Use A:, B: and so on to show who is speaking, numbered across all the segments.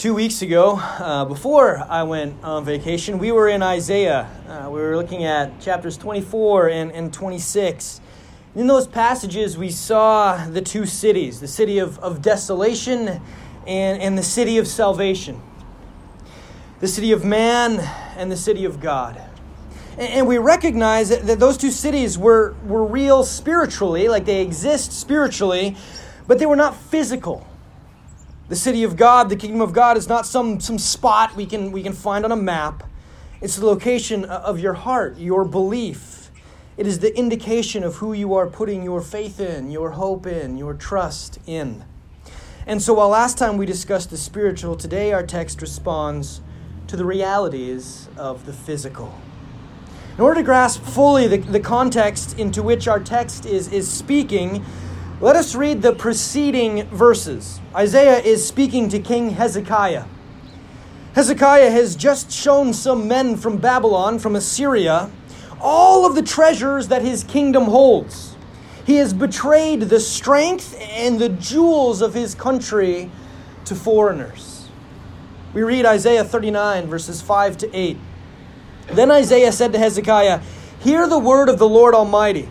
A: Two weeks ago, uh, before I went on vacation, we were in Isaiah. Uh, we were looking at chapters 24 and, and 26. In those passages, we saw the two cities the city of, of desolation and, and the city of salvation, the city of man and the city of God. And, we recognize that, that those two cities were, were real spiritually, like they exist spiritually, but they were not physical. The city of God, the kingdom of God, is not some, some spot we can, we can find on a map. It's the location of your heart, your belief. It is the indication of who you are putting your faith in, your hope in, your trust in. And so, while last time we discussed the spiritual, today our text responds to the realities of the physical. In order to grasp fully the, the context into which our text is, is speaking, let us read the preceding verses. Isaiah is speaking to King Hezekiah. Hezekiah has just shown some men from Babylon, from Assyria, all of the treasures that his kingdom holds. He has betrayed the strength and the jewels of his country to foreigners. We read Isaiah 39, verses 5 to 8. Then Isaiah said to Hezekiah, Hear the word of the Lord Almighty.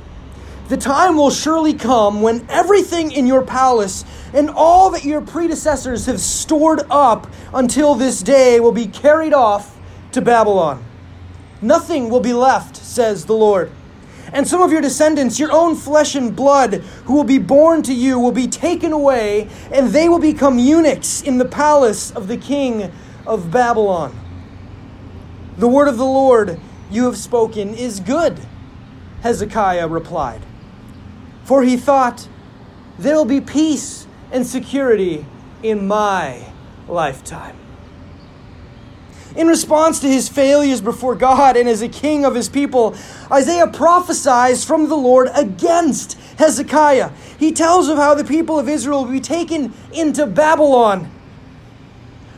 A: The time will surely come when everything in your palace and all that your predecessors have stored up until this day will be carried off to Babylon. Nothing will be left, says the Lord. And some of your descendants, your own flesh and blood, who will be born to you, will be taken away, and they will become eunuchs in the palace of the king of Babylon. The word of the Lord you have spoken is good, Hezekiah replied. For he thought, there will be peace and security in my lifetime. In response to his failures before God and as a king of his people, Isaiah prophesies from the Lord against Hezekiah. He tells of how the people of Israel will be taken into Babylon,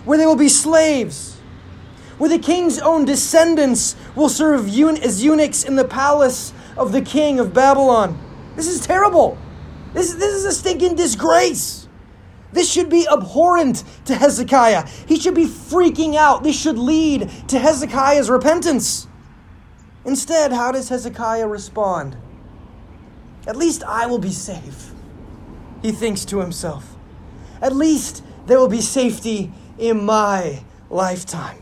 A: where they will be slaves, where the king's own descendants will serve as eunuchs in the palace of the king of Babylon. This is terrible. This, this is a stinking disgrace. This should be abhorrent to Hezekiah. He should be freaking out. This should lead to Hezekiah's repentance. Instead, how does Hezekiah respond? At least I will be safe, he thinks to himself. At least there will be safety in my lifetime.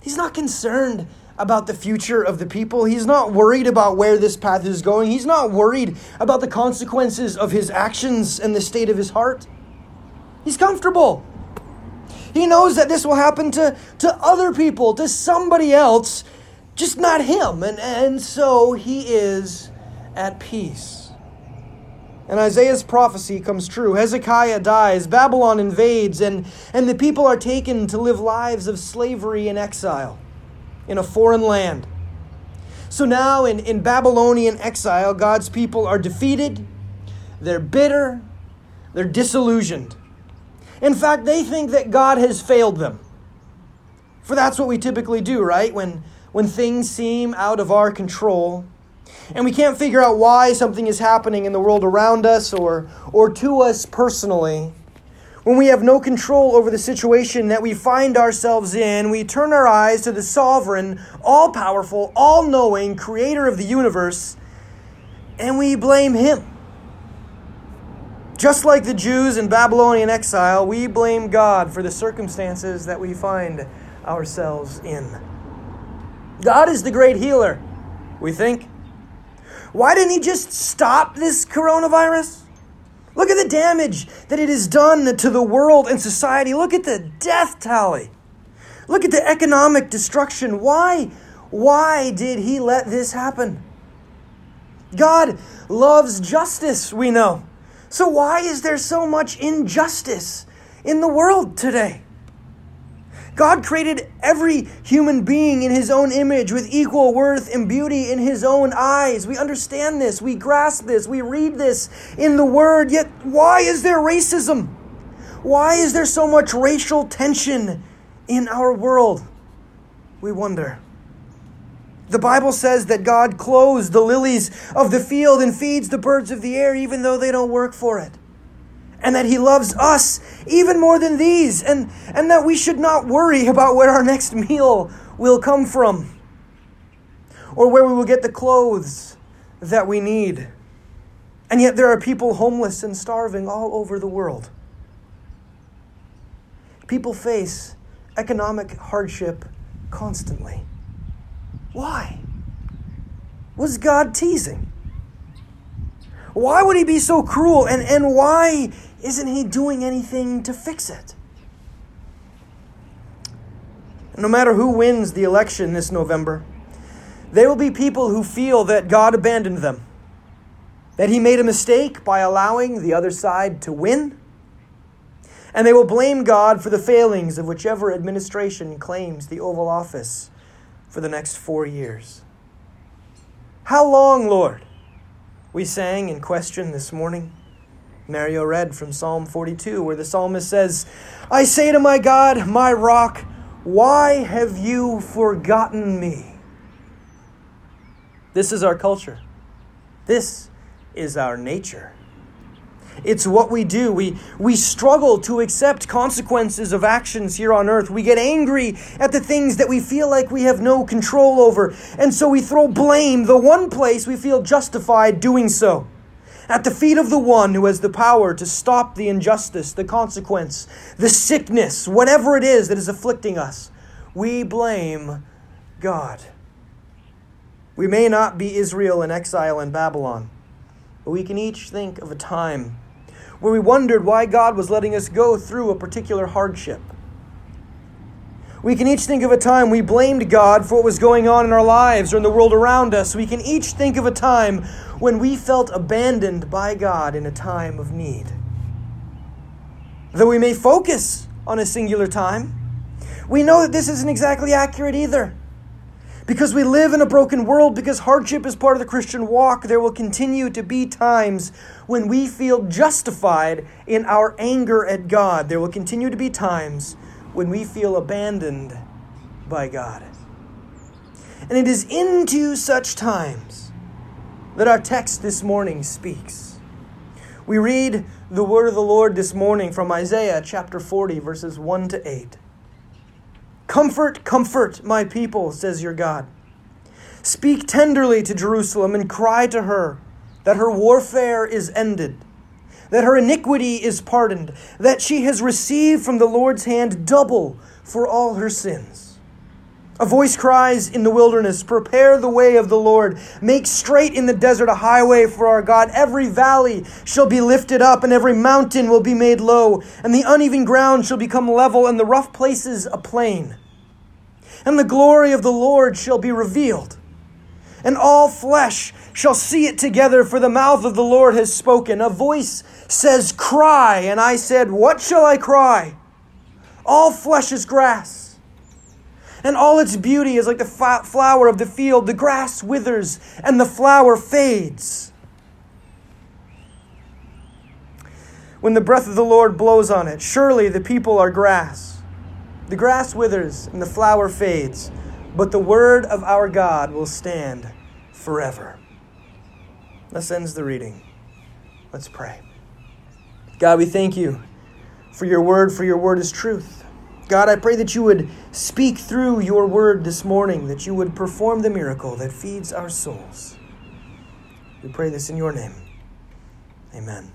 A: He's not concerned about the future of the people. He's not worried about where this path is going. He's not worried about the consequences of his actions and the state of his heart. He's comfortable. He knows that this will happen to, to other people, to somebody else, just not him. And, and so he is at peace. And Isaiah's prophecy comes true. Hezekiah dies, Babylon invades, and, and the people are taken to live lives of slavery and exile in a foreign land. So now, in, in Babylonian exile, God's people are defeated, they're bitter, they're disillusioned. In fact, they think that God has failed them. For that's what we typically do, right? When, when things seem out of our control, and we can't figure out why something is happening in the world around us or, or to us personally, when we have no control over the situation that we find ourselves in, we turn our eyes to the sovereign, all powerful, all knowing creator of the universe, and we blame him. Just like the Jews in Babylonian exile, we blame God for the circumstances that we find ourselves in. God is the great healer, we think. Why didn't he just stop this coronavirus? Look at the damage that it has done to the world and society. Look at the death tally. Look at the economic destruction. Why? Why did he let this happen? God loves justice, we know. So why is there so much injustice in the world today? God created every human being in his own image with equal worth and beauty in his own eyes. We understand this, we grasp this, we read this in the Word, yet why is there racism? Why is there so much racial tension in our world? We wonder. The Bible says that God clothes the lilies of the field and feeds the birds of the air even though they don't work for it. And that He loves us even more than these, and, and that we should not worry about where our next meal will come from or where we will get the clothes that we need. And yet, there are people homeless and starving all over the world. People face economic hardship constantly. Why? Was God teasing? Why would he be so cruel? And, and why isn't he doing anything to fix it? No matter who wins the election this November, there will be people who feel that God abandoned them, that he made a mistake by allowing the other side to win, and they will blame God for the failings of whichever administration claims the Oval Office for the next four years. How long, Lord? We sang in question this morning. Mario read from Psalm 42, where the psalmist says, I say to my God, my rock, why have you forgotten me? This is our culture. This is our nature. It's what we do. We, we struggle to accept consequences of actions here on earth. We get angry at the things that we feel like we have no control over. And so we throw blame, the one place we feel justified doing so, at the feet of the one who has the power to stop the injustice, the consequence, the sickness, whatever it is that is afflicting us. We blame God. We may not be Israel in exile in Babylon, but we can each think of a time where we wondered why God was letting us go through a particular hardship. We can each think of a time we blamed God for what was going on in our lives or in the world around us. We can each think of a time when we felt abandoned by God in a time of need. Though we may focus on a singular time, we know that this isn't exactly accurate either. Because we live in a broken world, because hardship is part of the Christian walk, there will continue to be times when we feel justified in our anger at God. There will continue to be times when we feel abandoned by God. And it is into such times that our text this morning speaks. We read the word of the Lord this morning from Isaiah chapter 40, verses 1 to 8. Comfort, comfort my people, says your God. Speak tenderly to Jerusalem and cry to her that her warfare is ended, that her iniquity is pardoned, that she has received from the Lord's hand double for all her sins. A voice cries in the wilderness, Prepare the way of the Lord. Make straight in the desert a highway for our God. Every valley shall be lifted up, and every mountain will be made low, and the uneven ground shall become level, and the rough places a plain. And the glory of the Lord shall be revealed, and all flesh shall see it together, for the mouth of the Lord has spoken. A voice says, Cry. And I said, What shall I cry? All flesh is grass and all its beauty is like the flower of the field. The grass withers and the flower fades. When the breath of the Lord blows on it, surely the people are grass. The grass withers and the flower fades, but the word of our God will stand forever. Thus ends the reading. Let's pray. God, we thank you for your word, for your word is truth. God, I pray that you would speak through your word this morning, that you would perform the miracle that feeds our souls. We pray this in your name. Amen.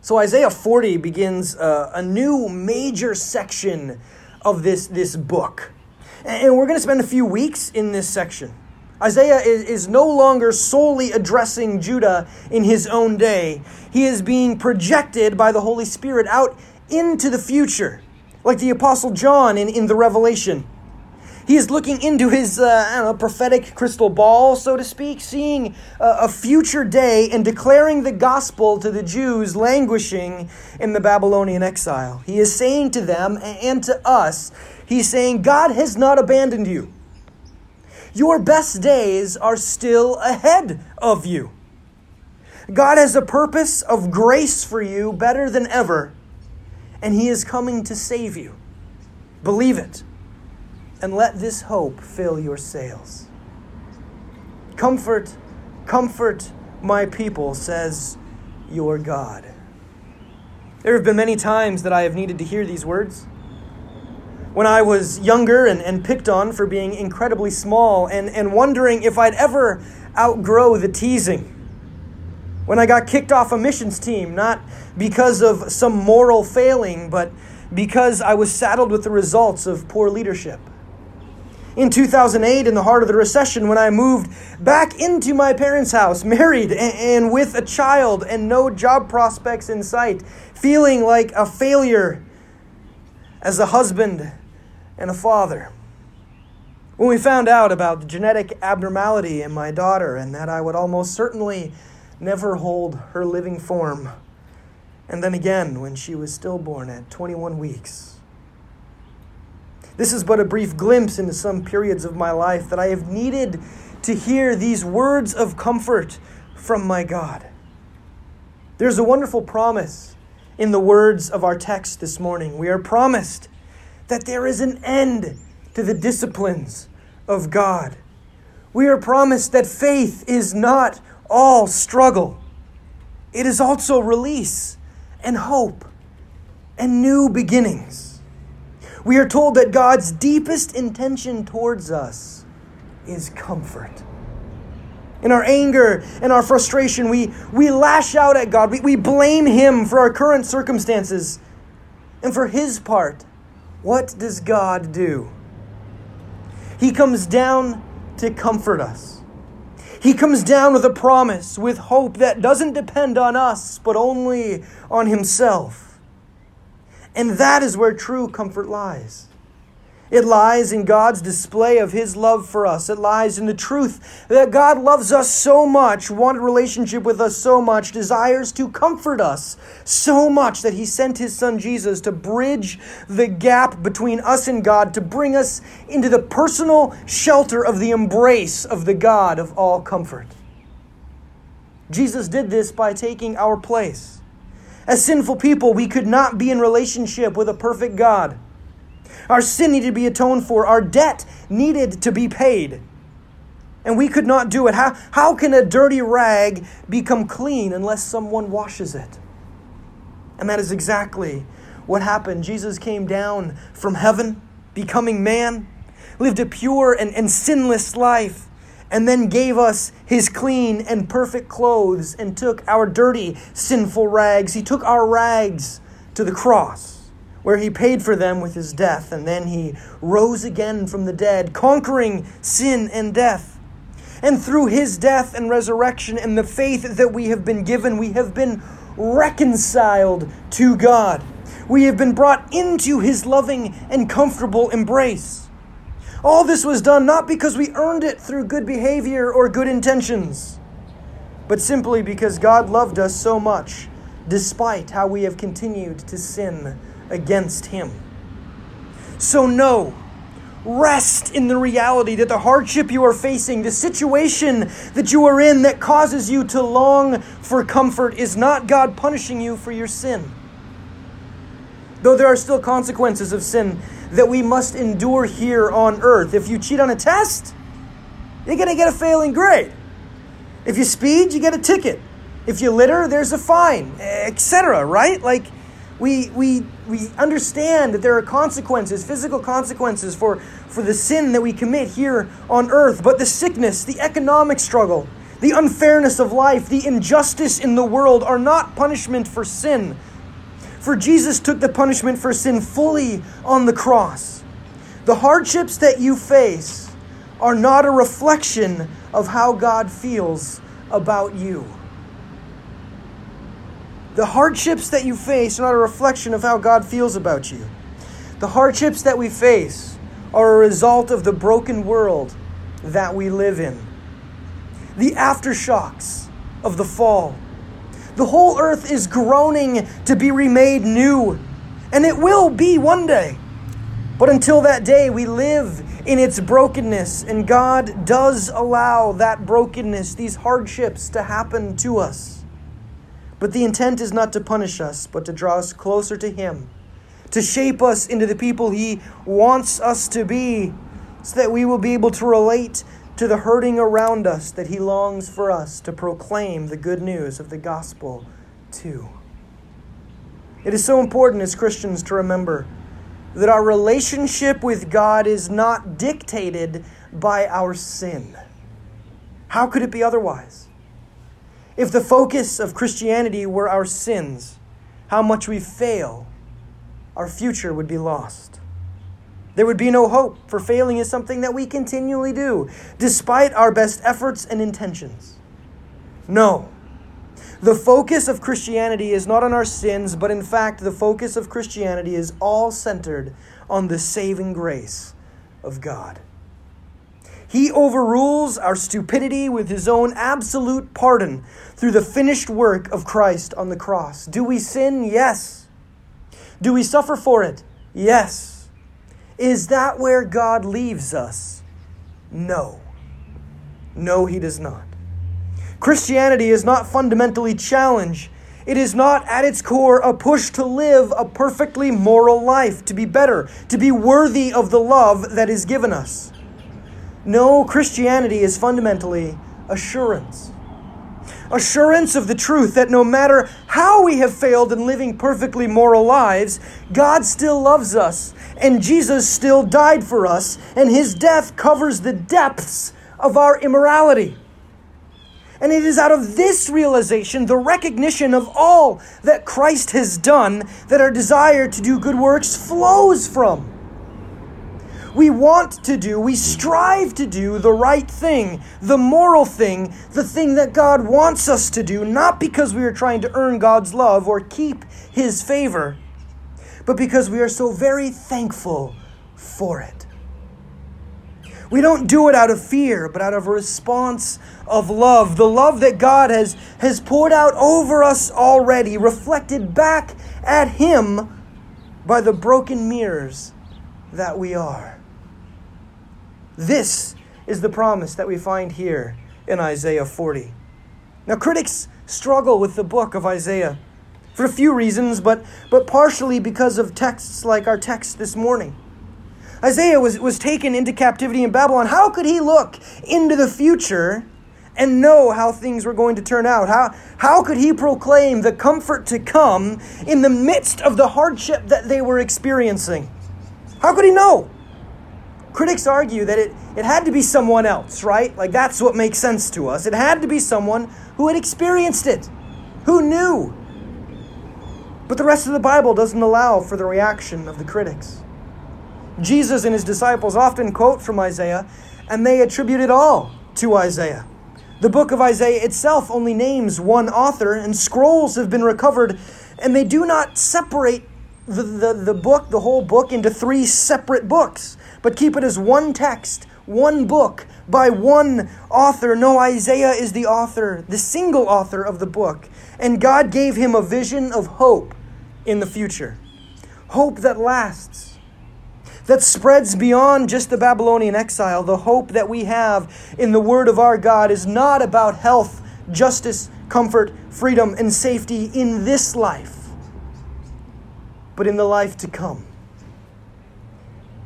A: So, Isaiah 40 begins uh, a new major section of this, this book. And we're going to spend a few weeks in this section. Isaiah is, is no longer solely addressing Judah in his own day. He is being projected by the Holy Spirit out into the future, like the Apostle John in, in the Revelation. He is looking into his uh, know, prophetic crystal ball, so to speak, seeing a, a future day and declaring the gospel to the Jews languishing in the Babylonian exile. He is saying to them and to us, He's saying, God has not abandoned you. Your best days are still ahead of you. God has a purpose of grace for you better than ever and He is coming to save you. Believe it, and let this hope fill your sails. Comfort, comfort my people, says your God. There have been many times that I have needed to hear these words. When I was younger and, and picked on for being incredibly small and, and wondering if I'd ever outgrow the teasing. When I got kicked off a missions team, not because of some moral failing, but because I was saddled with the results of poor leadership in 2008 in the heart of the recession when I moved back into my parents' house, married and, with a child and no job prospects in sight, feeling like a failure as a husband and a father. When we found out about the genetic abnormality in my daughter and that I would almost certainly never hold her living form. And then again, when she was stillborn at 21 weeks. This is but a brief glimpse into some periods of my life that I have needed to hear these words of comfort from my God. There's a wonderful promise in the words of our text this morning. We are promised that there is an end to the disciplines of God. We are promised that faith is not all struggle, it is also release and hope and new beginnings we are told that God's deepest intention towards us is comfort. In our anger and our frustration, we, we lash out at God. We, we blame Him for our current circumstances. And for His part, what does God do? He comes down to comfort us. He comes down with a promise, with hope that doesn't depend on us, but only on Himself. And that is where true comfort lies. It lies in God's display of His love for us. It lies in the truth that God loves us so much, wanted relationship with us so much, desires to comfort us so much that He sent His Son Jesus to bridge the gap between us and God, to bring us into the personal shelter of the embrace of the God of all comfort. Jesus did this by taking our place. As sinful people, we could not be in relationship with a perfect God. Our sin needed to be atoned for, our debt needed to be paid. And we could not do it. How, how can a dirty rag become clean unless someone washes it? And that is exactly what happened. Jesus came down from heaven, becoming man, lived a pure and, and sinless life and then gave us his clean and perfect clothes and took our dirty, sinful rags. He took our rags to the cross, where he paid for them with his death, and then he rose again from the dead, conquering sin and death. And through his death and resurrection and the faith that we have been given, we have been reconciled to God. We have been brought into his loving and comfortable embrace. All this was done not because we earned it through good behavior or good intentions, but simply because God loved us so much, despite how we have continued to sin against Him. So, know, rest in the reality that the hardship you are facing, the situation that you are in that causes you to long for comfort, is not God punishing you for your sin. Though there are still consequences of sin that we must endure here on earth. If you cheat on a test, you're going to get a failing grade. If you speed, you get a ticket. If you litter, there's a fine, etc., right? Like we we we understand that there are consequences, physical consequences for for the sin that we commit here on earth, but the sickness, the economic struggle, the unfairness of life, the injustice in the world are not punishment for sin, for Jesus took the punishment for sin fully on the cross. The hardships that you face are not a reflection of how God feels about you. The hardships that you face are not a reflection of how God feels about you. The hardships that we face are a result of the broken world that we live in. The aftershocks of the fall the whole earth is groaning to be remade new, and it will be one day. But until that day, we live in its brokenness, and God does allow that brokenness, these hardships, to happen to us. But the intent is not to punish us, but to draw us closer to Him, to shape us into the people He wants us to be, so that we will be able to relate to the hurting around us that he longs for us to proclaim the good news of the gospel to. It is so important as Christians to remember that our relationship with God is not dictated by our sin. How could it be otherwise? If the focus of Christianity were our sins, how much we fail, our future would be lost. There would be no hope, for failing is something that we continually do, despite our best efforts and intentions. No. The focus of Christianity is not on our sins, but in fact, the focus of Christianity is all centered on the saving grace of God. He overrules our stupidity with his own absolute pardon through the finished work of Christ on the cross. Do we sin? Yes. Do we suffer for it? Yes. Is that where God leaves us? No. No, he does not. Christianity is not fundamentally challenged. It is not at its core a push to live a perfectly moral life, to be better, to be worthy of the love that is given us. No, Christianity is fundamentally assurance. Assurance of the truth that no matter how we have failed in living perfectly moral lives, God still loves us, and Jesus still died for us, and his death covers the depths of our immorality. And it is out of this realization, the recognition of all that Christ has done, that our desire to do good works flows from we want to do, we strive to do the right thing, the moral thing, the thing that God wants us to do, not because we are trying to earn God's love or keep His favor, but because we are so very thankful for it. We don't do it out of fear, but out of a response of love. The love that God has, has poured out over us already, reflected back at Him by the broken mirrors that we are. This is the promise that we find here in Isaiah 40. Now, critics struggle with the book of Isaiah for a few reasons, but, but partially because of texts like our text this morning. Isaiah was, was taken into captivity in Babylon. How could he look into the future and know how things were going to turn out? How, how could he proclaim the comfort to come in the midst of the hardship that they were experiencing? How could he know? Critics argue that it, it had to be someone else, right? Like that's what makes sense to us. It had to be someone who had experienced it, who knew. But the rest of the Bible doesn't allow for the reaction of the critics. Jesus and his disciples often quote from Isaiah, and they attribute it all to Isaiah. The book of Isaiah itself only names one author, and scrolls have been recovered, and they do not separate the, the, the book, the whole book, into three separate books but keep it as one text, one book, by one author. No, Isaiah is the author, the single author of the book. And God gave him a vision of hope in the future. Hope that lasts, that spreads beyond just the Babylonian exile. The hope that we have in the Word of our God is not about health, justice, comfort, freedom, and safety in this life, but in the life to come.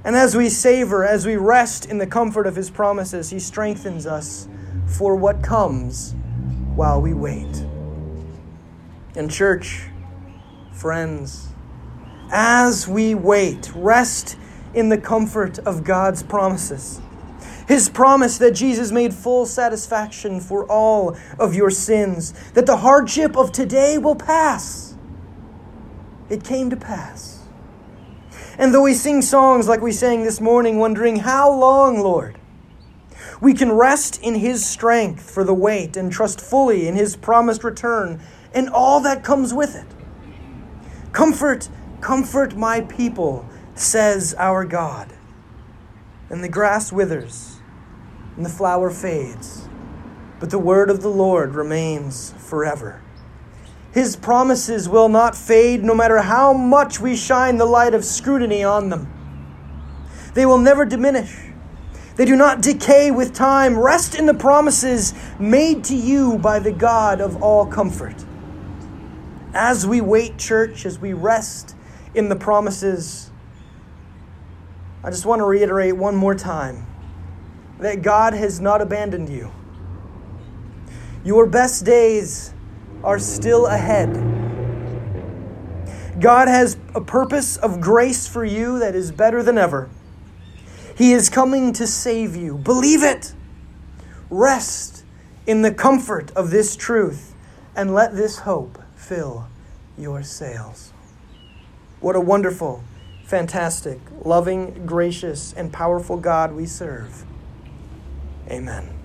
A: And as we savor, as we rest in the comfort of His promises, He strengthens us for what comes while we wait. And, church, friends, as we wait, rest in the comfort of God's promises. His promise that Jesus made full satisfaction for all of your sins, that the hardship of today will pass. It came to pass. And though we sing songs like we sang this morning, wondering, How long, Lord? We can rest in His strength for the wait and trust fully in His promised return and all that comes with it. Comfort, comfort my people, says our God. And the grass withers and the flower fades, but the word of the Lord remains forever. His promises will not fade no matter how much we shine the light of scrutiny on them. They will never diminish. They do not decay with time. Rest in the promises made to you by the God of all comfort. As we wait, church, as we rest in the promises, I just want to reiterate one more time that God has not abandoned you. Your best days are still ahead. God has a purpose of grace for you that is better than ever. He is coming to save you. Believe it. Rest in the comfort of this truth and let this hope fill your sails. What a wonderful, fantastic, loving, gracious, and powerful God we serve. Amen.